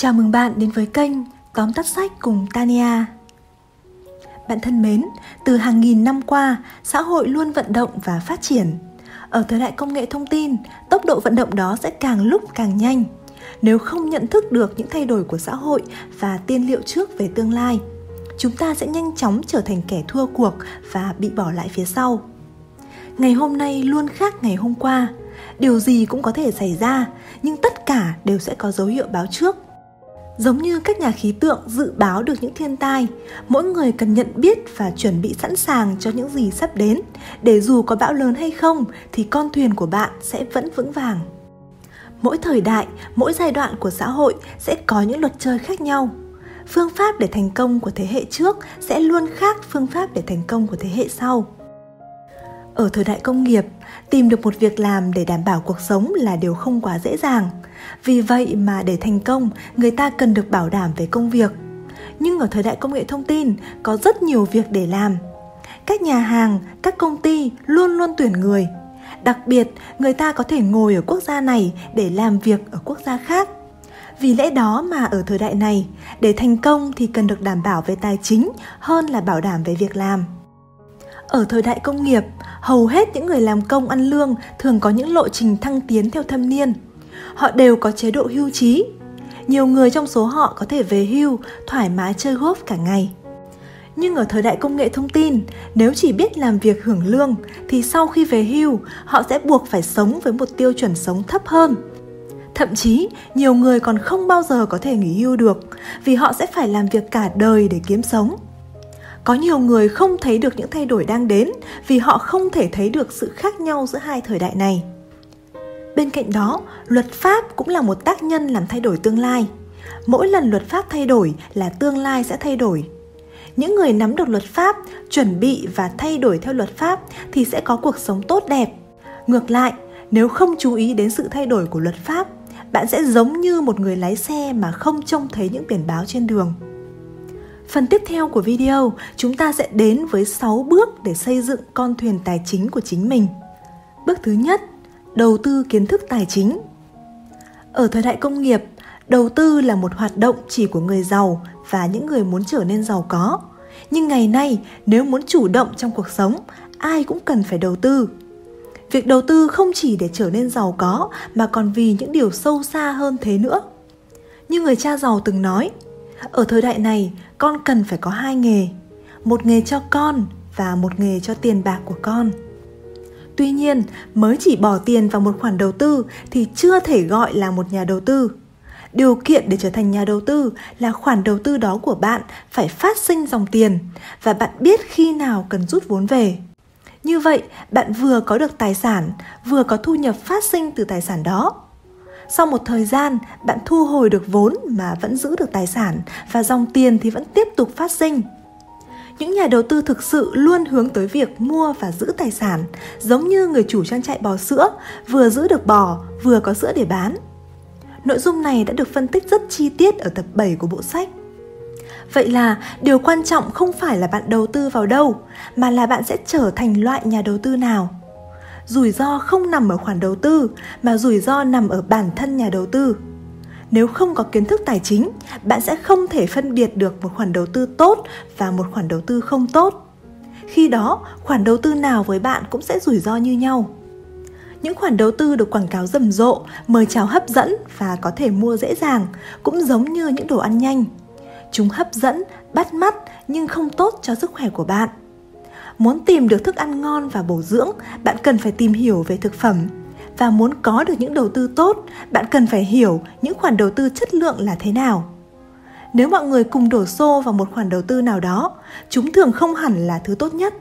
Chào mừng bạn đến với kênh Tóm tắt sách cùng Tania. Bạn thân mến, từ hàng nghìn năm qua, xã hội luôn vận động và phát triển. Ở thời đại công nghệ thông tin, tốc độ vận động đó sẽ càng lúc càng nhanh. Nếu không nhận thức được những thay đổi của xã hội và tiên liệu trước về tương lai, chúng ta sẽ nhanh chóng trở thành kẻ thua cuộc và bị bỏ lại phía sau. Ngày hôm nay luôn khác ngày hôm qua, điều gì cũng có thể xảy ra, nhưng tất cả đều sẽ có dấu hiệu báo trước Giống như các nhà khí tượng dự báo được những thiên tai, mỗi người cần nhận biết và chuẩn bị sẵn sàng cho những gì sắp đến, để dù có bão lớn hay không thì con thuyền của bạn sẽ vẫn vững vàng. Mỗi thời đại, mỗi giai đoạn của xã hội sẽ có những luật chơi khác nhau. Phương pháp để thành công của thế hệ trước sẽ luôn khác phương pháp để thành công của thế hệ sau. Ở thời đại công nghiệp, tìm được một việc làm để đảm bảo cuộc sống là điều không quá dễ dàng. Vì vậy mà để thành công, người ta cần được bảo đảm về công việc. Nhưng ở thời đại công nghệ thông tin, có rất nhiều việc để làm. Các nhà hàng, các công ty luôn luôn tuyển người. Đặc biệt, người ta có thể ngồi ở quốc gia này để làm việc ở quốc gia khác. Vì lẽ đó mà ở thời đại này, để thành công thì cần được đảm bảo về tài chính hơn là bảo đảm về việc làm. Ở thời đại công nghiệp, hầu hết những người làm công ăn lương thường có những lộ trình thăng tiến theo thâm niên. Họ đều có chế độ hưu trí. Nhiều người trong số họ có thể về hưu, thoải mái chơi golf cả ngày. Nhưng ở thời đại công nghệ thông tin, nếu chỉ biết làm việc hưởng lương thì sau khi về hưu, họ sẽ buộc phải sống với một tiêu chuẩn sống thấp hơn. Thậm chí, nhiều người còn không bao giờ có thể nghỉ hưu được vì họ sẽ phải làm việc cả đời để kiếm sống có nhiều người không thấy được những thay đổi đang đến vì họ không thể thấy được sự khác nhau giữa hai thời đại này bên cạnh đó luật pháp cũng là một tác nhân làm thay đổi tương lai. Mỗi lần luật pháp thay đổi là tương lai sẽ thay đổi. Những người nắm được luật pháp chuẩn bị và thay đổi theo luật pháp thì sẽ có cuộc sống tốt đẹp. Ngược lại nếu không chú ý đến sự thay đổi của luật pháp bạn sẽ giống như một người lái xe mà không trông thấy những biển báo trên đường. Phần tiếp theo của video, chúng ta sẽ đến với 6 bước để xây dựng con thuyền tài chính của chính mình. Bước thứ nhất, đầu tư kiến thức tài chính. Ở thời đại công nghiệp, đầu tư là một hoạt động chỉ của người giàu và những người muốn trở nên giàu có. Nhưng ngày nay, nếu muốn chủ động trong cuộc sống, ai cũng cần phải đầu tư. Việc đầu tư không chỉ để trở nên giàu có mà còn vì những điều sâu xa hơn thế nữa. Như người cha giàu từng nói, ở thời đại này con cần phải có hai nghề một nghề cho con và một nghề cho tiền bạc của con tuy nhiên, mới chỉ bỏ tiền vào một khoản đầu tư thì chưa thể gọi là một nhà đầu tư. Điều kiện để trở thành nhà đầu tư là khoản đầu tư đó của bạn phải phát sinh dòng tiền và bạn biết khi nào cần rút vốn về. Như vậy, bạn vừa có được tài sản, vừa có thu nhập phát sinh từ tài sản đó. Sau một thời gian, bạn thu hồi được vốn mà vẫn giữ được tài sản và dòng tiền thì vẫn tiếp tục phát sinh những nhà đầu tư thực sự luôn hướng tới việc mua và giữ tài sản giống như người chủ trang trại bò sữa vừa giữ được bò vừa có sữa để bán. Nội dung này đã được phân tích rất chi tiết ở tập 7 của bộ sách. Vậy là điều quan trọng không phải là bạn đầu tư vào đâu, mà là bạn sẽ trở thành loại nhà đầu tư nào. Rủi ro không nằm ở khoản đầu tư mà rủi ro nằm ở bản thân nhà đầu tư nếu không có kiến thức tài chính, bạn sẽ không thể phân biệt được một khoản đầu tư tốt và một khoản đầu tư không tốt. Khi đó, khoản đầu tư nào với bạn cũng sẽ rủi ro như nhau. Những khoản đầu tư được quảng cáo rầm rộ, mời chào hấp dẫn và có thể mua dễ dàng cũng giống như những đồ ăn nhanh. Chúng hấp dẫn, bắt mắt nhưng không tốt cho sức khỏe của bạn. Muốn tìm được thức ăn ngon và bổ dưỡng, bạn cần phải tìm hiểu về thực phẩm và muốn có được những đầu tư tốt, bạn cần phải hiểu những khoản đầu tư chất lượng là thế nào. Nếu mọi người cùng đổ xô vào một khoản đầu tư nào đó, chúng thường không hẳn là thứ tốt nhất.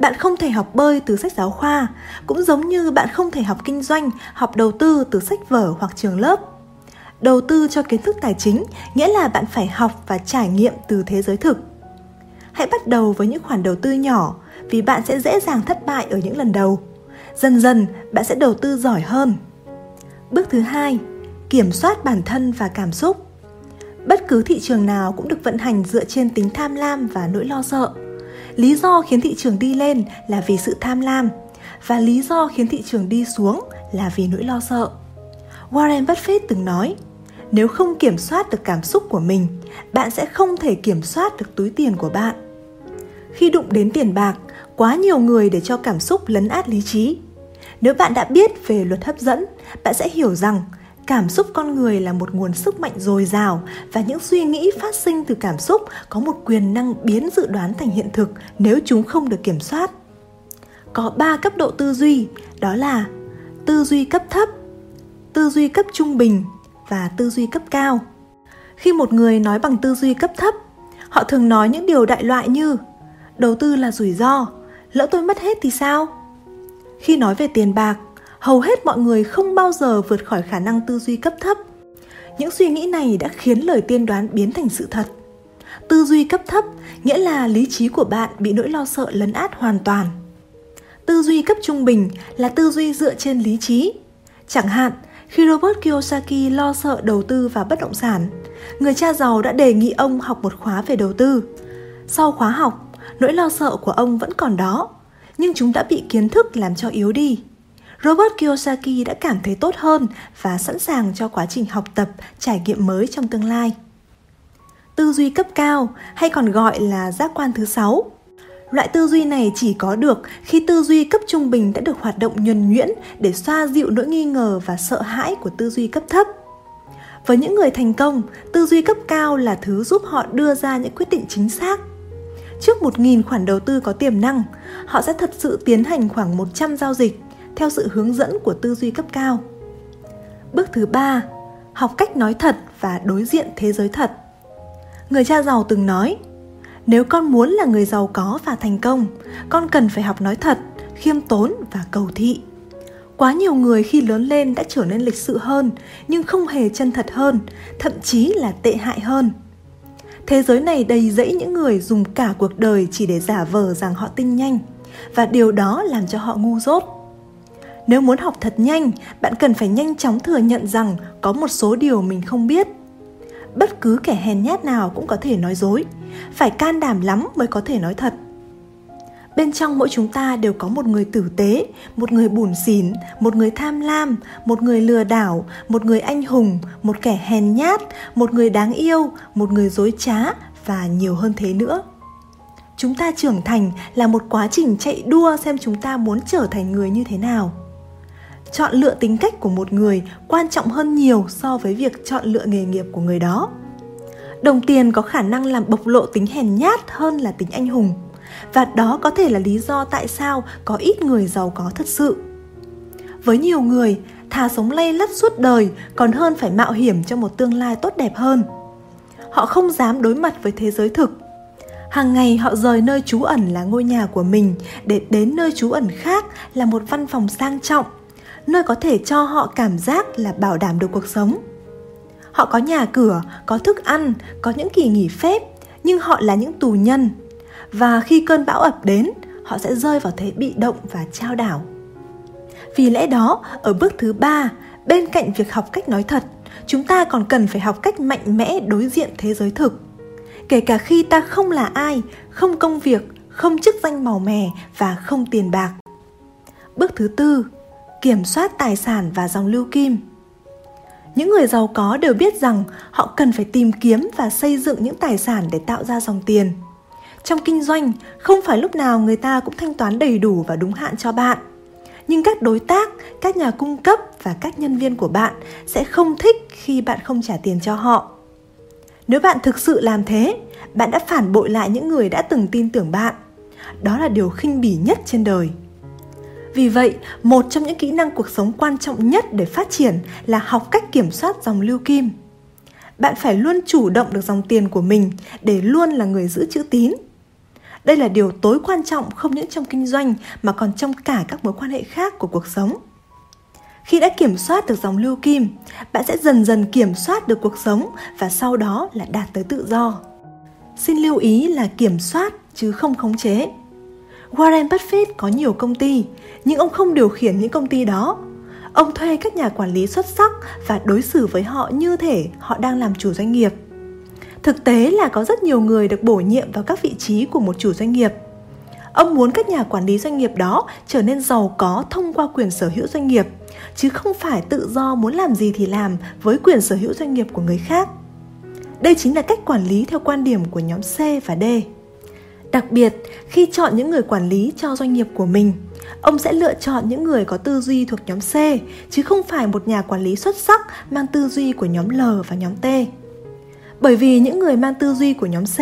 Bạn không thể học bơi từ sách giáo khoa, cũng giống như bạn không thể học kinh doanh, học đầu tư từ sách vở hoặc trường lớp. Đầu tư cho kiến thức tài chính nghĩa là bạn phải học và trải nghiệm từ thế giới thực. Hãy bắt đầu với những khoản đầu tư nhỏ, vì bạn sẽ dễ dàng thất bại ở những lần đầu. Dần dần bạn sẽ đầu tư giỏi hơn. Bước thứ hai, kiểm soát bản thân và cảm xúc. Bất cứ thị trường nào cũng được vận hành dựa trên tính tham lam và nỗi lo sợ. Lý do khiến thị trường đi lên là vì sự tham lam và lý do khiến thị trường đi xuống là vì nỗi lo sợ. Warren Buffett từng nói, nếu không kiểm soát được cảm xúc của mình bạn sẽ không thể kiểm soát được túi tiền của bạn khi đụng đến tiền bạc quá nhiều người để cho cảm xúc lấn át lý trí nếu bạn đã biết về luật hấp dẫn bạn sẽ hiểu rằng cảm xúc con người là một nguồn sức mạnh dồi dào và những suy nghĩ phát sinh từ cảm xúc có một quyền năng biến dự đoán thành hiện thực nếu chúng không được kiểm soát có 3 cấp độ tư duy, đó là tư duy cấp thấp, tư duy cấp trung bình và tư duy cấp cao. Khi một người nói bằng tư duy cấp thấp, họ thường nói những điều đại loại như đầu tư là rủi ro, lỡ tôi mất hết thì sao? Khi nói về tiền bạc, hầu hết mọi người không bao giờ vượt khỏi khả năng tư duy cấp thấp. Những suy nghĩ này đã khiến lời tiên đoán biến thành sự thật. Tư duy cấp thấp nghĩa là lý trí của bạn bị nỗi lo sợ lấn át hoàn toàn. Tư duy cấp trung bình là tư duy dựa trên lý trí. Chẳng hạn, khi Robert Kiyosaki lo sợ đầu tư vào bất động sản, người cha giàu đã đề nghị ông học một khóa về đầu tư. Sau khóa học, nỗi lo sợ của ông vẫn còn đó, nhưng chúng đã bị kiến thức làm cho yếu đi. Robert Kiyosaki đã cảm thấy tốt hơn và sẵn sàng cho quá trình học tập, trải nghiệm mới trong tương lai. Tư duy cấp cao hay còn gọi là giác quan thứ sáu Loại tư duy này chỉ có được khi tư duy cấp trung bình đã được hoạt động nhuần nhuyễn để xoa dịu nỗi nghi ngờ và sợ hãi của tư duy cấp thấp. Với những người thành công, tư duy cấp cao là thứ giúp họ đưa ra những quyết định chính xác. Trước 1.000 khoản đầu tư có tiềm năng, họ sẽ thật sự tiến hành khoảng 100 giao dịch theo sự hướng dẫn của tư duy cấp cao. Bước thứ ba, học cách nói thật và đối diện thế giới thật. Người cha giàu từng nói, nếu con muốn là người giàu có và thành công con cần phải học nói thật khiêm tốn và cầu thị quá nhiều người khi lớn lên đã trở nên lịch sự hơn nhưng không hề chân thật hơn thậm chí là tệ hại hơn thế giới này đầy rẫy những người dùng cả cuộc đời chỉ để giả vờ rằng họ tinh nhanh. Và điều đó làm cho họ ngu dốt. Nếu muốn học thật nhanh, bạn cần phải nhanh chóng thừa nhận rằng có một số điều mình không biết. Bất cứ kẻ hèn nhát nào cũng có thể nói dối. Phải can đảm lắm mới có thể nói thật bên trong mỗi chúng ta đều có một người tử tế, một người bủn xỉn, một người tham lam, một người lừa đảo, một người anh hùng, một kẻ hèn nhát, một người đáng yêu, một người dối trá và nhiều hơn thế nữa. Chúng ta trưởng thành là một quá trình chạy đua xem chúng ta muốn trở thành người như thế nào. Chọn lựa tính cách của một người quan trọng hơn nhiều so với việc chọn lựa nghề nghiệp của người đó. Đồng tiền có khả năng làm bộc lộ tính hèn nhát hơn là tính anh hùng và đó có thể là lý do tại sao có ít người giàu có thật sự. Với nhiều người, thà sống lây lắt suốt đời còn hơn phải mạo hiểm cho một tương lai tốt đẹp hơn. Họ không dám đối mặt với thế giới thực. Hàng ngày họ rời nơi trú ẩn là ngôi nhà của mình để đến nơi trú ẩn khác là một văn phòng sang trọng, nơi có thể cho họ cảm giác là bảo đảm được cuộc sống. Họ có nhà cửa, có thức ăn, có những kỳ nghỉ phép, nhưng họ là những tù nhân và khi cơn bão ập đến, họ sẽ rơi vào thế bị động và trao đảo. Vì lẽ đó, ở bước thứ ba, bên cạnh việc học cách nói thật, chúng ta còn cần phải học cách mạnh mẽ đối diện thế giới thực. Kể cả khi ta không là ai, không công việc, không chức danh màu mè và không tiền bạc. Bước thứ tư, kiểm soát tài sản và dòng lưu kim. Những người giàu có đều biết rằng họ cần phải tìm kiếm và xây dựng những tài sản để tạo ra dòng tiền trong kinh doanh không phải lúc nào người ta cũng thanh toán đầy đủ và đúng hạn cho bạn nhưng các đối tác các nhà cung cấp và các nhân viên của bạn sẽ không thích khi bạn không trả tiền cho họ nếu bạn thực sự làm thế bạn đã phản bội lại những người đã từng tin tưởng bạn đó là điều khinh bỉ nhất trên đời vì vậy, một trong những kỹ năng cuộc sống quan trọng nhất để phát triển là học cách kiểm soát dòng lưu kim. Bạn phải luôn chủ động được dòng tiền của mình để luôn là người giữ chữ tín. Đây là điều tối quan trọng không những trong kinh doanh mà còn trong cả các mối quan hệ khác của cuộc sống. Khi đã kiểm soát được dòng lưu kim, bạn sẽ dần dần kiểm soát được cuộc sống và sau đó là đạt tới tự do. Xin lưu ý là kiểm soát chứ không khống chế. Warren Buffett có nhiều công ty, nhưng ông không điều khiển những công ty đó. Ông thuê các nhà quản lý xuất sắc và đối xử với họ như thể họ đang làm chủ doanh nghiệp. Thực tế là có rất nhiều người được bổ nhiệm vào các vị trí của một chủ doanh nghiệp. Ông muốn các nhà quản lý doanh nghiệp đó trở nên giàu có thông qua quyền sở hữu doanh nghiệp, chứ không phải tự do muốn làm gì thì làm với quyền sở hữu doanh nghiệp của người khác. Đây chính là cách quản lý theo quan điểm của nhóm C và D. Đặc biệt, khi chọn những người quản lý cho doanh nghiệp của mình, ông sẽ lựa chọn những người có tư duy thuộc nhóm C, chứ không phải một nhà quản lý xuất sắc mang tư duy của nhóm L và nhóm T. Bởi vì những người mang tư duy của nhóm C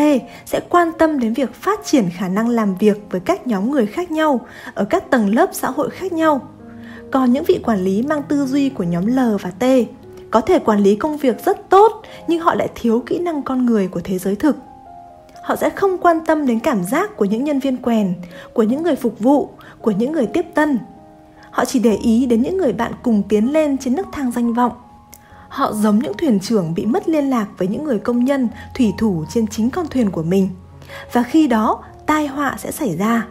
sẽ quan tâm đến việc phát triển khả năng làm việc với các nhóm người khác nhau, ở các tầng lớp xã hội khác nhau. Còn những vị quản lý mang tư duy của nhóm L và T có thể quản lý công việc rất tốt, nhưng họ lại thiếu kỹ năng con người của thế giới thực. Họ sẽ không quan tâm đến cảm giác của những nhân viên quèn, của những người phục vụ, của những người tiếp tân. Họ chỉ để ý đến những người bạn cùng tiến lên trên nước thang danh vọng họ giống những thuyền trưởng bị mất liên lạc với những người công nhân thủy thủ trên chính con thuyền của mình. Và khi đó tai họa sẽ xảy ra.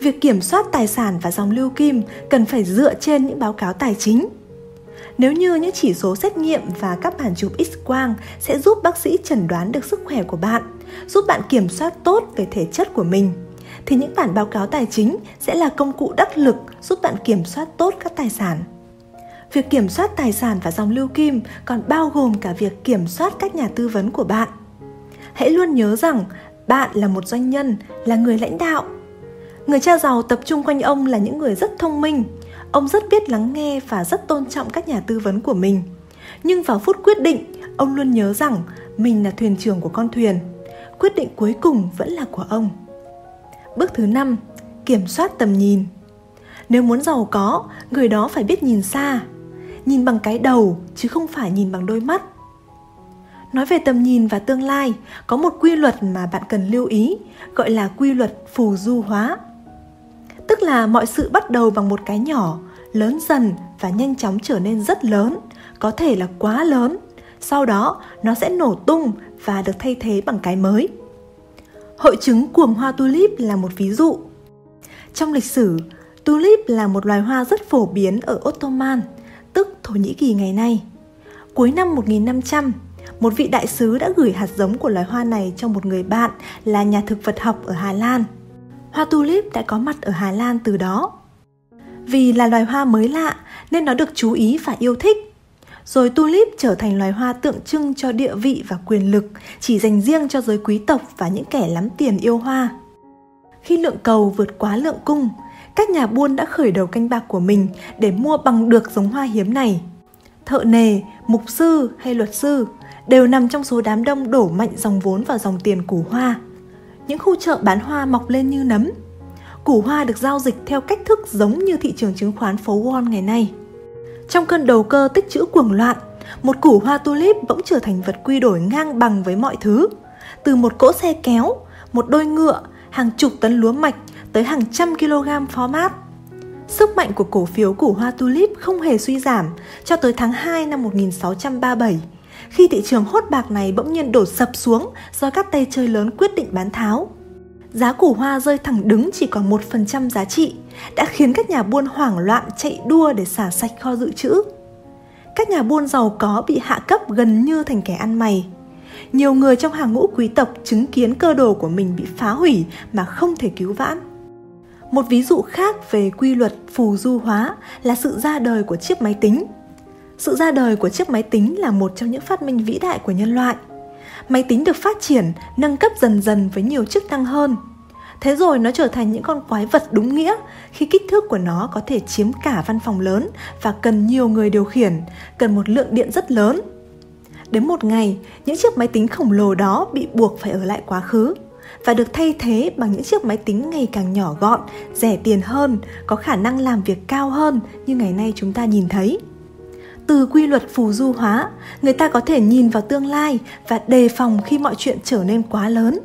Việc kiểm soát tài sản và dòng lưu kim cần phải dựa trên những báo cáo tài chính. Nếu như những chỉ số xét nghiệm và các bản chụp X-quang sẽ giúp bác sĩ chẩn đoán được sức khỏe của bạn, giúp bạn kiểm soát tốt về thể chất của mình, thì những bản báo cáo tài chính sẽ là công cụ đắc lực giúp bạn kiểm soát tốt các tài sản. Việc kiểm soát tài sản và dòng lưu kim còn bao gồm cả việc kiểm soát các nhà tư vấn của bạn. Hãy luôn nhớ rằng bạn là một doanh nhân, là người lãnh đạo. Người cha giàu tập trung quanh ông là những người rất thông minh, ông rất biết lắng nghe và rất tôn trọng các nhà tư vấn của mình. Nhưng vào phút quyết định ông luôn nhớ rằng mình là thuyền trưởng của con thuyền. Quyết định cuối cùng vẫn là của ông. Bước thứ năm kiểm soát tầm nhìn. Nếu muốn giàu có người đó phải biết nhìn xa nhìn bằng cái đầu chứ không phải nhìn bằng đôi mắt. Nói về tầm nhìn và tương lai có một quy luật mà bạn cần lưu ý gọi là quy luật phù du hóa. Tức là mọi sự bắt đầu bằng một cái nhỏ lớn dần và nhanh chóng trở nên rất lớn có thể là quá lớn. Sau đó nó sẽ nổ tung và được thay thế bằng cái mới. Hội chứng cuồng hoa tulip là một ví dụ. Trong lịch sử tulip là một loài hoa rất phổ biến ở Ottoman, tức Thổ Nhĩ Kỳ ngày nay. Cuối năm 1500, một vị đại sứ đã gửi hạt giống của loài hoa này cho một người bạn là nhà thực vật học ở Hà Lan – Hoa tulip đã có mặt ở Hà Lan từ đó. Vì là loài hoa mới lạ nên nó được chú ý và yêu thích. Rồi tulip trở thành loài hoa tượng trưng cho địa vị và quyền lực chỉ dành riêng cho giới quý tộc và những kẻ lắm tiền yêu hoa. Khi lượng cầu vượt quá lượng cung, các nhà buôn đã khởi đầu canh bạc của mình để mua bằng được giống hoa hiếm này. Thợ nề, mục sư hay luật sư đều nằm trong số đám đông đổ mạnh dòng vốn vào dòng tiền củ hoa những khu chợ bán hoa mọc lên như nấm. Củ hoa được giao dịch theo cách thức giống như thị trường chứng khoán phố Wall ngày nay. Trong cơn đầu cơ tích trữ cuồng loạn, một củ hoa tulip bỗng trở thành vật quy đổi ngang bằng với mọi thứ. Từ một cỗ xe kéo, một đôi ngựa, hàng chục tấn lúa mạch tới hàng trăm kg phó mát. Sức mạnh của cổ phiếu củ hoa tulip không hề suy giảm cho tới tháng 2 năm 1637 khi thị trường hốt bạc này bỗng nhiên đổ sập xuống do các tay chơi lớn quyết định bán tháo. Giá củ hoa rơi thẳng đứng chỉ còn 1% giá trị, đã khiến các nhà buôn hoảng loạn chạy đua để xả sạch kho dự trữ. Các nhà buôn giàu có bị hạ cấp gần như thành kẻ ăn mày. Nhiều người trong hàng ngũ quý tộc chứng kiến cơ đồ của mình bị phá hủy mà không thể cứu vãn. Một ví dụ khác về quy luật phù du hóa là sự ra đời của chiếc máy tính – sự ra đời của chiếc máy tính là một trong những phát minh vĩ đại của nhân loại. Máy tính được phát triển, nâng cấp dần dần với nhiều chức năng hơn. Thế rồi nó trở thành những con quái vật đúng nghĩa khi kích thước của nó có thể chiếm cả văn phòng lớn và cần nhiều người điều khiển, cần một lượng điện rất lớn. Đến một ngày, những chiếc máy tính khổng lồ đó bị buộc phải ở lại quá khứ và được thay thế bằng những chiếc máy tính ngày càng nhỏ gọn, rẻ tiền hơn, có khả năng làm việc cao hơn như ngày nay chúng ta nhìn thấy. Từ quy luật phù du hóa người ta có thể nhìn vào tương lai và đề phòng khi mọi chuyện trở nên quá lớn.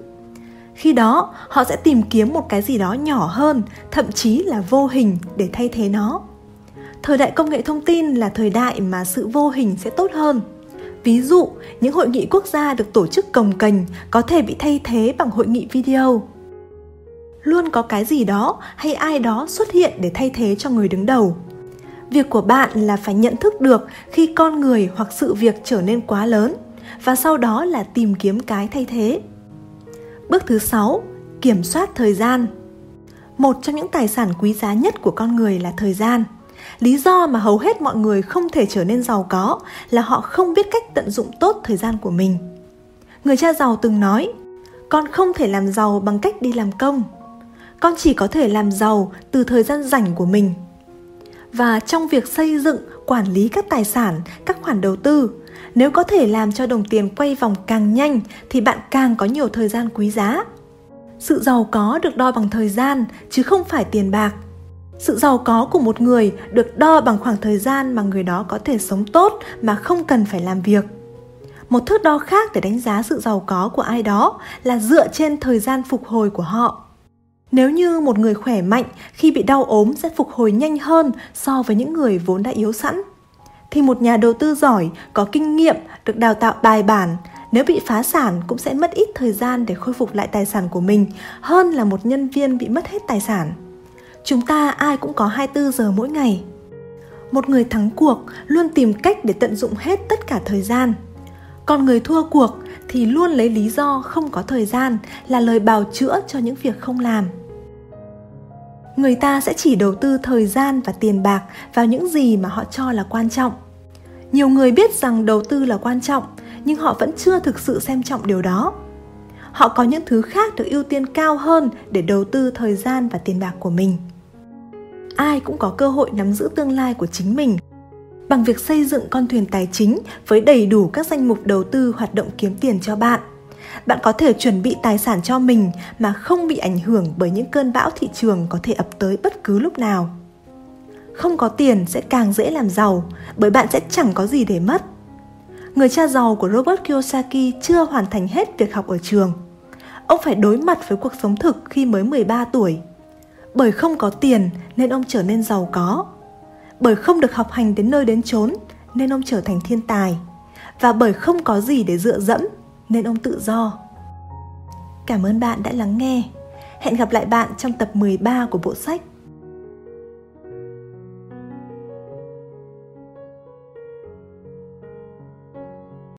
Khi đó họ sẽ tìm kiếm một cái gì đó nhỏ hơn thậm chí là vô hình để thay thế nó. Thời đại công nghệ thông tin là thời đại mà sự vô hình sẽ tốt hơn ví dụ những hội nghị quốc gia được tổ chức cồng cành có thể bị thay thế bằng hội nghị video luôn có cái gì đó hay ai đó xuất hiện để thay thế cho người đứng đầu việc của bạn là phải nhận thức được khi con người hoặc sự việc trở nên quá lớn và sau đó là tìm kiếm cái thay thế. Bước thứ 6, kiểm soát thời gian. Một trong những tài sản quý giá nhất của con người là thời gian lý do mà hầu hết mọi người không thể trở nên giàu có là họ không biết cách tận dụng tốt thời gian của mình. Người cha giàu từng nói, con không thể làm giàu bằng cách đi làm công. Con chỉ có thể làm giàu từ thời gian rảnh của mình. Và trong việc xây dựng, quản lý các tài sản, các khoản đầu tư, nếu có thể làm cho đồng tiền quay vòng càng nhanh thì bạn càng có nhiều thời gian quý giá. Sự giàu có được đo bằng thời gian, chứ không phải tiền bạc sự giàu có của một người được đo bằng khoảng thời gian mà người đó có thể sống tốt mà không cần phải làm việc. Một thước đo khác để đánh giá sự giàu có của ai đó là dựa trên thời gian phục hồi của họ. Nếu như một người khỏe mạnh, khi bị đau ốm sẽ phục hồi nhanh hơn so với những người vốn đã yếu sẵn. Thì một nhà đầu tư giỏi, có kinh nghiệm, được đào tạo bài bản, nếu bị phá sản cũng sẽ mất ít thời gian để khôi phục lại tài sản của mình hơn là một nhân viên bị mất hết tài sản. Chúng ta ai cũng có 24 giờ mỗi ngày. Một người thắng cuộc luôn tìm cách để tận dụng hết tất cả thời gian. Còn người thua cuộc thì luôn lấy lý do không có thời gian là lời bào chữa cho những việc không làm. Người ta sẽ chỉ đầu tư thời gian và tiền bạc vào những gì mà họ cho là quan trọng. Nhiều người biết rằng đầu tư là quan trọng, nhưng họ vẫn chưa thực sự xem trọng điều đó họ có những thứ khác được ưu tiên cao hơn để đầu tư thời gian và tiền bạc của mình ai cũng có cơ hội nắm giữ tương lai của chính mình bằng việc xây dựng con thuyền tài chính với đầy đủ các danh mục đầu tư hoạt động kiếm tiền cho bạn bạn có thể chuẩn bị tài sản cho mình mà không bị ảnh hưởng bởi những cơn bão thị trường có thể ập tới bất cứ lúc nào không có tiền sẽ càng dễ làm giàu, bởi bạn sẽ chẳng có gì để mất người cha giàu của Robert Kiyosaki chưa hoàn thành hết việc học ở trường. Ông phải đối mặt với cuộc sống thực khi mới 13 tuổi. Bởi không có tiền, nên ông trở nên giàu có. Bởi không được học hành đến nơi đến chốn, nên ông trở thành thiên tài. Và bởi không có gì để dựa dẫm, nên ông tự do. Cảm ơn bạn đã lắng nghe. Hẹn gặp lại bạn trong tập 13 của bộ sách